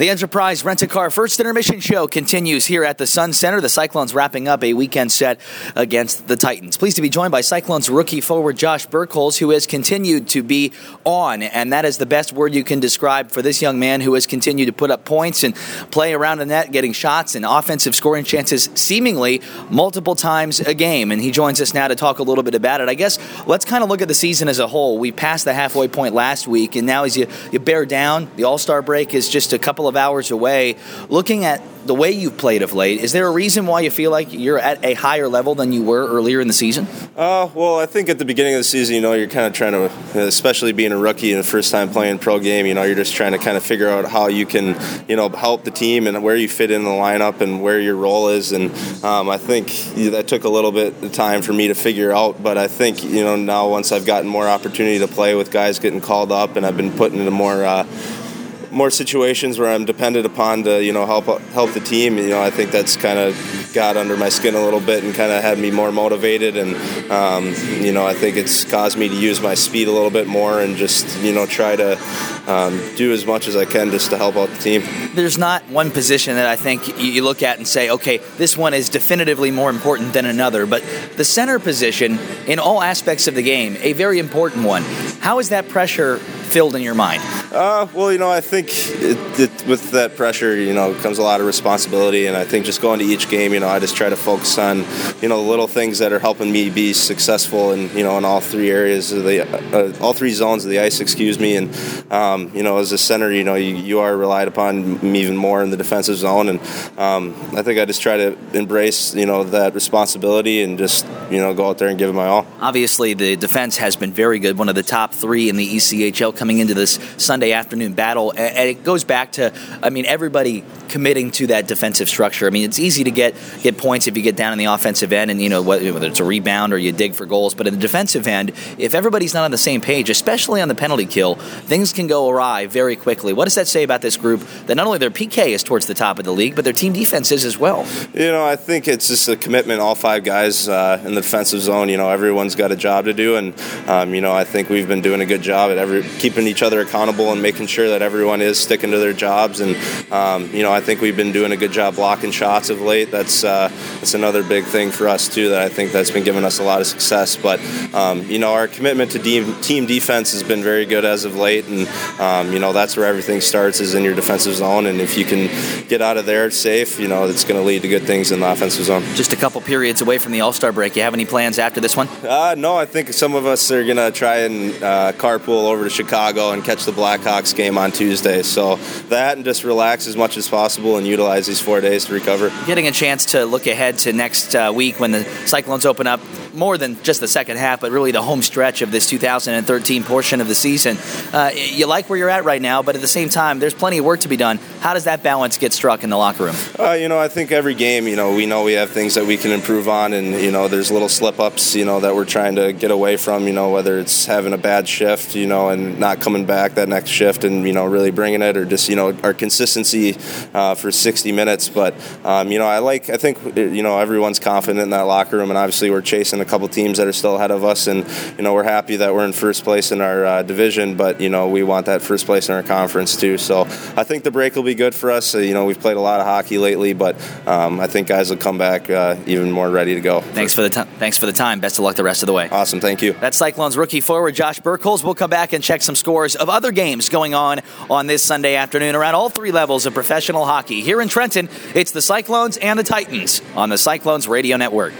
The Enterprise Rent a Car First Intermission Show continues here at the Sun Center. The Cyclones wrapping up a weekend set against the Titans. Pleased to be joined by Cyclones rookie forward Josh Birkholz, who has continued to be on, and that is the best word you can describe for this young man who has continued to put up points and play around the net, getting shots and offensive scoring chances seemingly multiple times a game. And he joins us now to talk a little bit about it. I guess let's kind of look at the season as a whole. We passed the halfway point last week, and now as you, you bear down, the All Star break is just a couple of hours away. Looking at the way you've played of late, is there a reason why you feel like you're at a higher level than you were earlier in the season? Uh, well, I think at the beginning of the season, you know, you're kind of trying to, especially being a rookie and the first time playing pro game, you know, you're just trying to kind of figure out how you can, you know, help the team and where you fit in the lineup and where your role is. And um, I think that took a little bit of time for me to figure out. But I think, you know, now once I've gotten more opportunity to play with guys getting called up and I've been put into more, uh, more situations where I'm dependent upon to you know help help the team. You know, I think that's kind of got under my skin a little bit and kind of had me more motivated. And um, you know, I think it's caused me to use my speed a little bit more and just you know try to um, do as much as I can just to help out the team. There's not one position that I think you look at and say, okay, this one is definitively more important than another. But the center position, in all aspects of the game, a very important one. How is that pressure filled in your mind? Uh, well, you know, I think it, it, with that pressure, you know, comes a lot of responsibility, and I think just going to each game, you know, I just try to focus on, you know, the little things that are helping me be successful, and you know, in all three areas of the, uh, all three zones of the ice, excuse me, and um, you know, as a center, you know, you, you are relied upon even more in the defensive zone, and um, I think I just try to embrace, you know, that responsibility and just, you know, go out there and give it my all. Obviously, the defense has been very good, one of the top three in the ECHL coming into this Sunday afternoon battle. And it goes back to, I mean, everybody committing to that defensive structure. I mean, it's easy to get get points if you get down in the offensive end, and you know whether it's a rebound or you dig for goals. But in the defensive end, if everybody's not on the same page, especially on the penalty kill, things can go awry very quickly. What does that say about this group? That not only their PK is towards the top of the league, but their team defense is as well. You know, I think it's just a commitment. All five guys uh, in the defensive zone. You know, everyone's got a job to do, and um, you know, I think we've been doing a good job at every keeping each other accountable and making sure that everyone is sticking to their jobs. And um, you know, I think we've been doing a good job blocking shots of late. That's uh, that's another big thing for us too. That I think that's been giving us a lot of success. But um, you know, our commitment to de- team defense has been very good as of late, and um, you know that's where everything starts is in your defensive zone. And if you can get out of there safe, you know it's going to lead to good things in the offensive zone. Just a couple periods away from the All Star break. You have any plans after this one? Uh, no, I think some of us are going to try and uh, carpool over to Chicago and catch the Blackhawks game on Tuesday. So that and just relax as much as possible and utilize these four days to recover. Getting a chance to look ahead to next uh, week when the Cyclones open up more than just the second half, but really the home stretch of this 2013 portion of the season. Uh, you like where you're at right now, but at the same time, there's plenty of work to be done. How does that balance get struck in the locker room? Uh, you know, I think every game, you know, we know we have things that we can improve on, and you know, there's little slip ups, you know, that we're trying to get away from. You know, whether it's having a bad shift, you know, and not coming back that next shift, and you know, really bringing it, or just you know, our consistency uh, for 60 minutes. But um, you know, I like, I think, you know, everyone's confident in that locker room, and obviously we're chasing a couple teams that are still ahead of us, and you know, we're happy that we're in first place in our uh, division, but you know, we want that first place in our conference too. So I think the break will be good for us. Uh, you know, we've played a lot of hockey lately, but um, I think guys will come back uh, even more ready to go. Thanks for the time. Thanks for the time. Best of luck the rest of the way. Awesome. Thank you. That's Cyclones rookie forward Josh Birkholz. We'll come back and check some scores of other games going on on this Sunday afternoon around all three levels of professional hockey. Here in Trenton, it's the Cyclones and the Titans on the Cyclones Radio Network.